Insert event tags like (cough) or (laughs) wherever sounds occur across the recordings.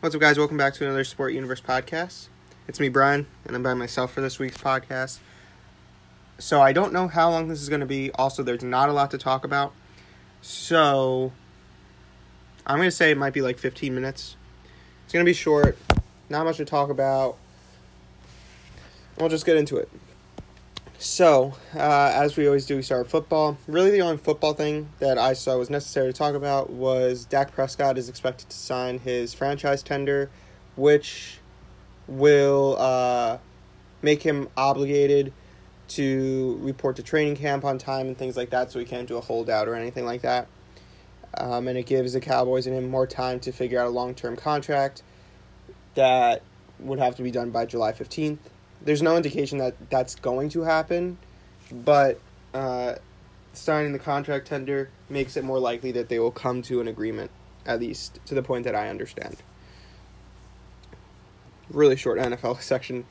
What's up, guys? Welcome back to another Sport Universe podcast. It's me, Brian, and I'm by myself for this week's podcast. So, I don't know how long this is going to be. Also, there's not a lot to talk about. So, I'm going to say it might be like 15 minutes. It's going to be short, not much to talk about. We'll just get into it. So, uh, as we always do, we start with football. Really, the only football thing that I saw was necessary to talk about was Dak Prescott is expected to sign his franchise tender, which will uh, make him obligated to report to training camp on time and things like that, so he can't do a holdout or anything like that. Um, and it gives the Cowboys and him more time to figure out a long term contract that would have to be done by July 15th there's no indication that that's going to happen, but uh, signing the contract tender makes it more likely that they will come to an agreement, at least to the point that I understand. Really short NFL (laughs) section,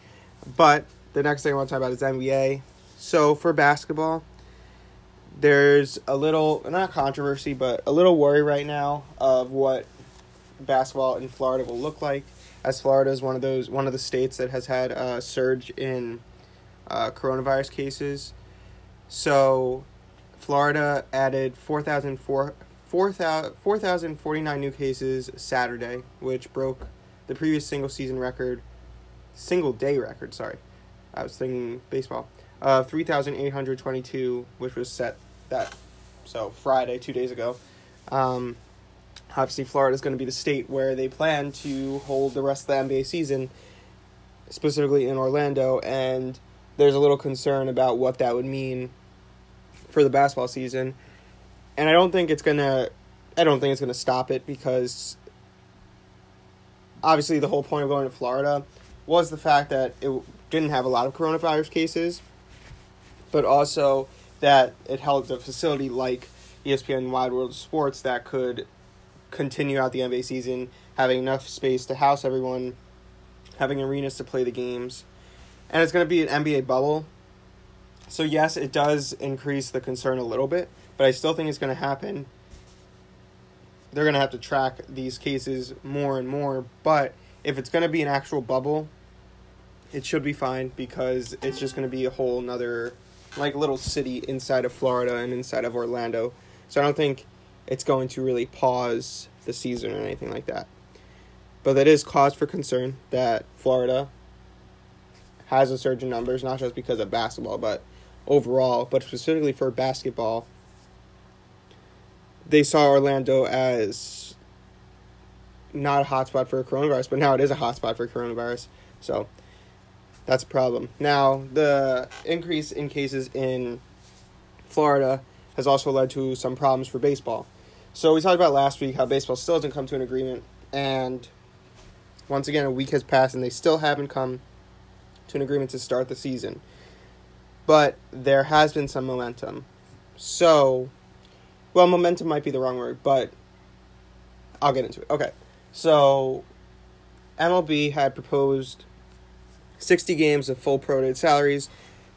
but the next thing I want to talk about is NBA. So for basketball, there's a little not controversy, but a little worry right now of what basketball in Florida will look like as Florida is one of those one of the states that has had a surge in uh, coronavirus cases. So, Florida added 4,049 new cases Saturday, which broke the previous single season record, single day record, sorry. I was thinking baseball. Uh, 3,822, which was set that, so Friday, two days ago. Um, obviously Florida is going to be the state where they plan to hold the rest of the NBA season, specifically in Orlando, and there's a little concern about what that would mean for the basketball season. And I don't think it's gonna I don't think it's gonna stop it because obviously the whole point of going to Florida was the fact that it didn't have a lot of coronavirus cases, but also that it held a facility like ESPN Wide World of Sports that could continue out the NBA season, having enough space to house everyone, having arenas to play the games. And it's going to be an NBA bubble. So, yes, it does increase the concern a little bit, but I still think it's going to happen. They're going to have to track these cases more and more. But if it's going to be an actual bubble, it should be fine because it's just going to be a whole another like little city inside of Florida and inside of Orlando. So I don't think it's going to really pause the season or anything like that. But that is cause for concern that Florida has a surge in numbers, not just because of basketball, but overall, but specifically for basketball. They saw Orlando as not a hotspot for coronavirus, but now it is a hotspot for coronavirus. So that's a problem. Now, the increase in cases in Florida has also led to some problems for baseball. So we talked about last week how baseball still hasn't come to an agreement, and once again, a week has passed and they still haven't come to an agreement to start the season. But there has been some momentum. So, well, momentum might be the wrong word, but I'll get into it. Okay. So, MLB had proposed 60 games of full prorated salaries,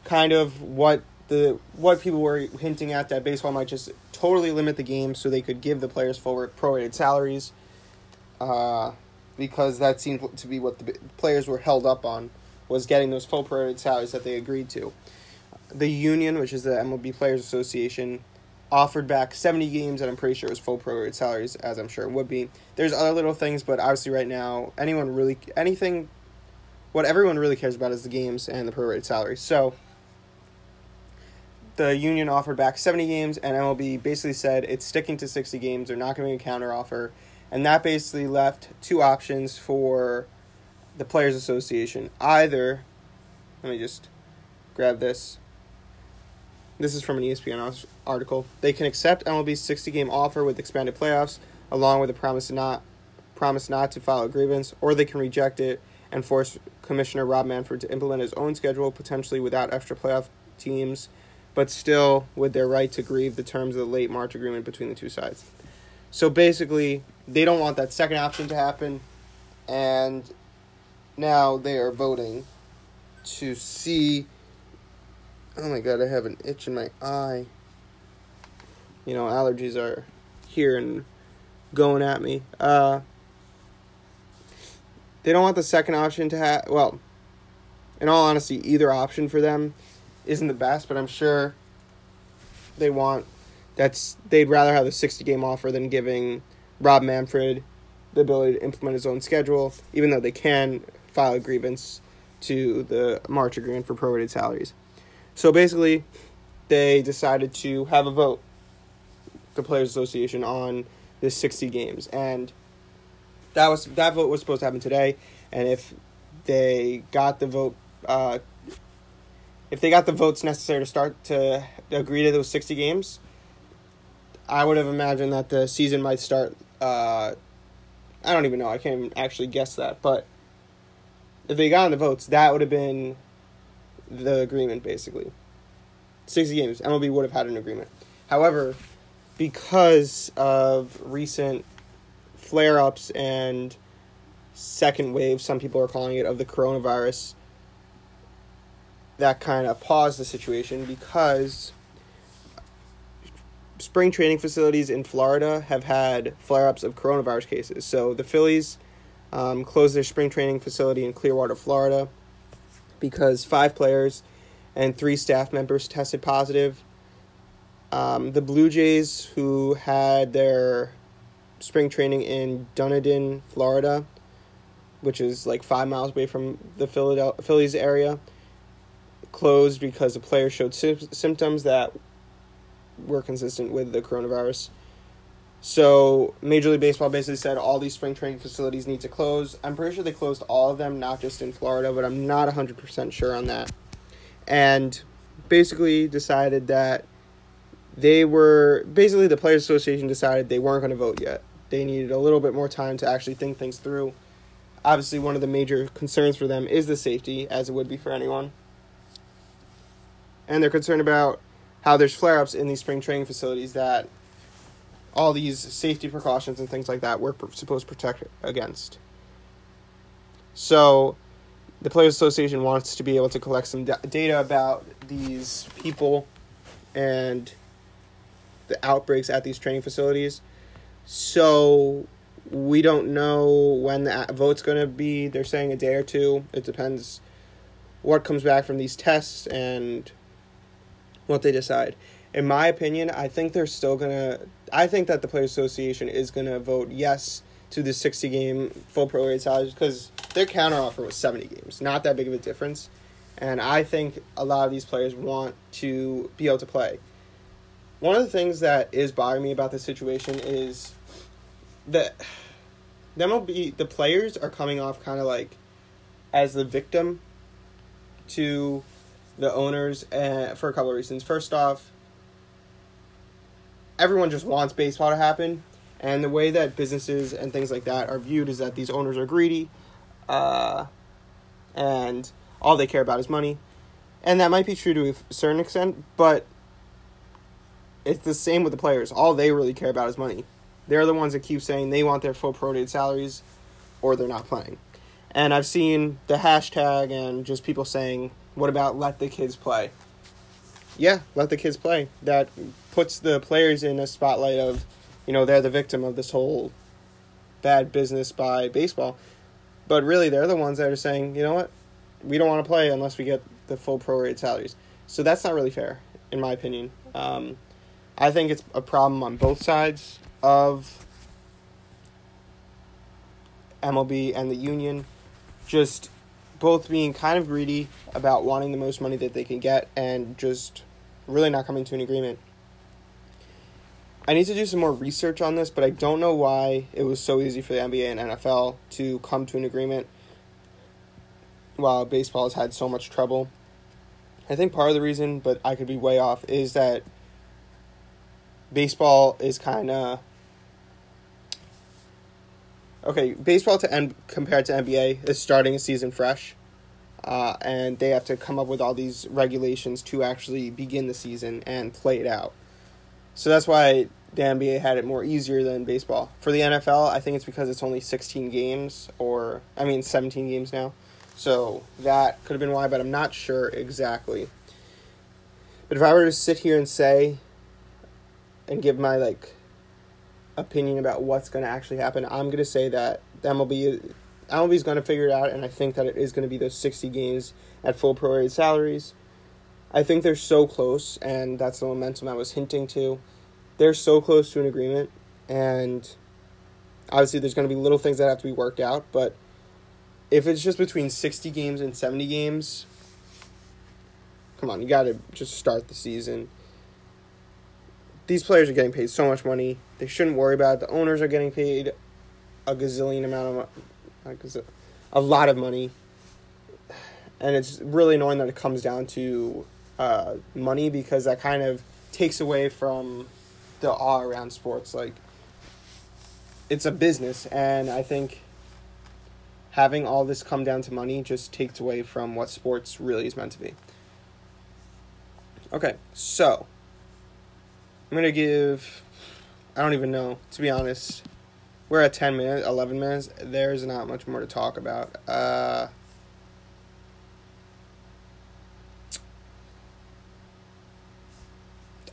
kind of what the what people were hinting at that baseball might just totally limit the game so they could give the players full prorated salaries, uh, because that seemed to be what the players were held up on was getting those full prorated salaries that they agreed to. The union, which is the MLB Players Association, offered back 70 games, and I'm pretty sure it was full prorated salaries, as I'm sure it would be. There's other little things, but obviously, right now, anyone really, anything, what everyone really cares about is the games and the prorated salaries. So, the union offered back 70 games, and MLB basically said it's sticking to 60 games. They're not make a counter offer. And that basically left two options for the Players Association. Either, let me just grab this. This is from an ESPN article. They can accept MLB's 60 game offer with expanded playoffs, along with a promise not promise not to file a grievance, or they can reject it and force Commissioner Rob Manfred to implement his own schedule, potentially without extra playoff teams but still with their right to grieve the terms of the late March agreement between the two sides. So basically, they don't want that second option to happen, and now they are voting to see. Oh my god, I have an itch in my eye. You know, allergies are here and going at me. Uh, they don't want the second option to have. Well, in all honesty, either option for them isn't the best, but I'm sure they want that's they'd rather have the 60 game offer than giving Rob Manfred the ability to implement his own schedule, even though they can file a grievance to the March agreement for prorated salaries. So basically, they decided to have a vote, the Players Association, on this 60 games, and that was that vote was supposed to happen today. And if they got the vote, uh, if they got the votes necessary to start to agree to those 60 games, I would have imagined that the season might start. Uh, I don't even know. I can't actually guess that, but if they got the votes, that would have been the agreement basically. 60 games, MLB would have had an agreement. However, because of recent flare ups and second wave, some people are calling it, of the coronavirus, that kind of paused the situation because spring training facilities in Florida have had flare ups of coronavirus cases. So the Phillies um, closed their spring training facility in Clearwater, Florida, because five players and three staff members tested positive. Um, the Blue Jays, who had their spring training in Dunedin, Florida, which is like five miles away from the Philadelphia Phillies area, closed because the players showed sy- symptoms that were consistent with the coronavirus. So Major League Baseball basically said all these spring training facilities need to close. I'm pretty sure they closed all of them, not just in Florida, but I'm not 100% sure on that. And basically decided that they were basically the Players Association decided they weren't going to vote yet. They needed a little bit more time to actually think things through. Obviously, one of the major concerns for them is the safety, as it would be for anyone. And they're concerned about how there's flare ups in these spring training facilities that all these safety precautions and things like that we're supposed to protect against. So, the Players Association wants to be able to collect some da- data about these people and the outbreaks at these training facilities. So, we don't know when the vote's going to be. They're saying a day or two. It depends what comes back from these tests and what they decide. In my opinion, I think they're still gonna. I think that the Players Association is gonna vote yes to the sixty game full pro prorated salaries because their counteroffer was seventy games, not that big of a difference, and I think a lot of these players want to be able to play. One of the things that is bothering me about this situation is that the MLB the players are coming off kind of like as the victim to the owners uh, for a couple of reasons. First off, everyone just wants baseball to happen, and the way that businesses and things like that are viewed is that these owners are greedy, uh, and all they care about is money, and that might be true to a certain extent, but it's the same with the players. All they really care about is money. They're the ones that keep saying they want their full prorated salaries, or they're not playing. And I've seen the hashtag and just people saying what about let the kids play? Yeah, let the kids play. That puts the players in a spotlight of, you know, they're the victim of this whole bad business by baseball. But really, they're the ones that are saying, you know what, we don't want to play unless we get the full prorated salaries. So that's not really fair, in my opinion. Um, I think it's a problem on both sides of MLB and the union. Just both being kind of greedy about wanting the most money that they can get and just really not coming to an agreement. I need to do some more research on this, but I don't know why it was so easy for the NBA and NFL to come to an agreement while baseball has had so much trouble. I think part of the reason, but I could be way off, is that baseball is kind of okay, baseball to end compared to NBA is starting a season fresh, uh, and they have to come up with all these regulations to actually begin the season and play it out. So that's why the NBA had it more easier than baseball. For the NFL, I think it's because it's only 16 games, or I mean 17 games now. So that could have been why, but I'm not sure exactly. But if I were to sit here and say and give my like opinion about what's going to actually happen. I'm going to say that the MLB MLB's going to figure it out, and I think that it is going to be those 60 games at full prorated salaries. I think they're so close, and that's the momentum I was hinting to. They're so close to an agreement, and obviously there's going to be little things that have to be worked out, but if it's just between 60 games and 70 games, come on, you got to just start the season. These players are getting paid so much money. They shouldn't worry about it. The owners are getting paid a gazillion amount of money. a lot of money. And it's really annoying that it comes down to uh, money because that kind of takes away from the awe around sports. Like, it's a business, and I think having all this come down to money just takes away from what sports really is meant to be. Okay, so I'm gonna give. I don't even know, to be honest. We're at 10 minutes, 11 minutes. There's not much more to talk about. Uh,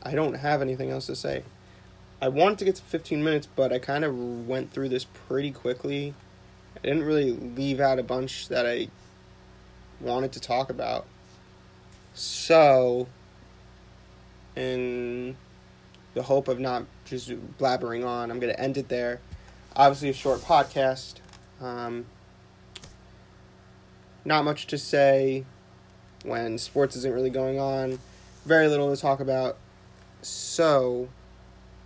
I don't have anything else to say. I wanted to get to 15 minutes, but I kind of went through this pretty quickly. I didn't really leave out a bunch that I wanted to talk about. So, in the hope of not just blabbering on, I'm going to end it there obviously a short podcast. Um, not much to say when sports isn't really going on. Very little to talk about. So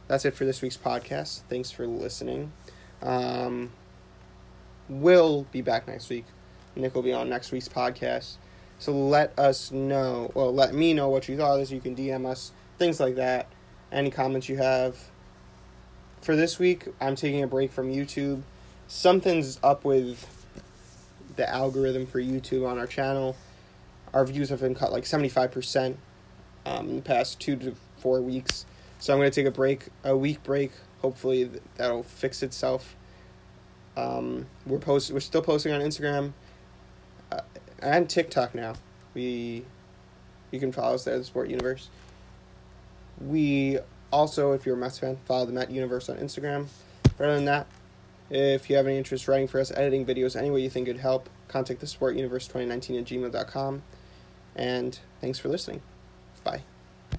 that's it for this week's podcast. Thanks for listening. Um, we'll be back next week. Nick will be on next week's podcast. So let us know, well, let me know what you thought of this. You can DM us, things like that. Any comments you have for this week, I'm taking a break from YouTube. Something's up with the algorithm for YouTube on our channel. Our views have been cut like 75% um, in the past two to four weeks. So I'm going to take a break, a week break. Hopefully that'll fix itself. Um, we're post, we're still posting on Instagram uh, and TikTok now. We, you can follow us there, the Sport Universe. We also, if you're a Mets fan, follow the Met Universe on Instagram. Other than that, if you have any interest writing for us, editing videos, any way you think it'd help, contact the Sport Universe 2019 at gmail.com. And thanks for listening. Bye.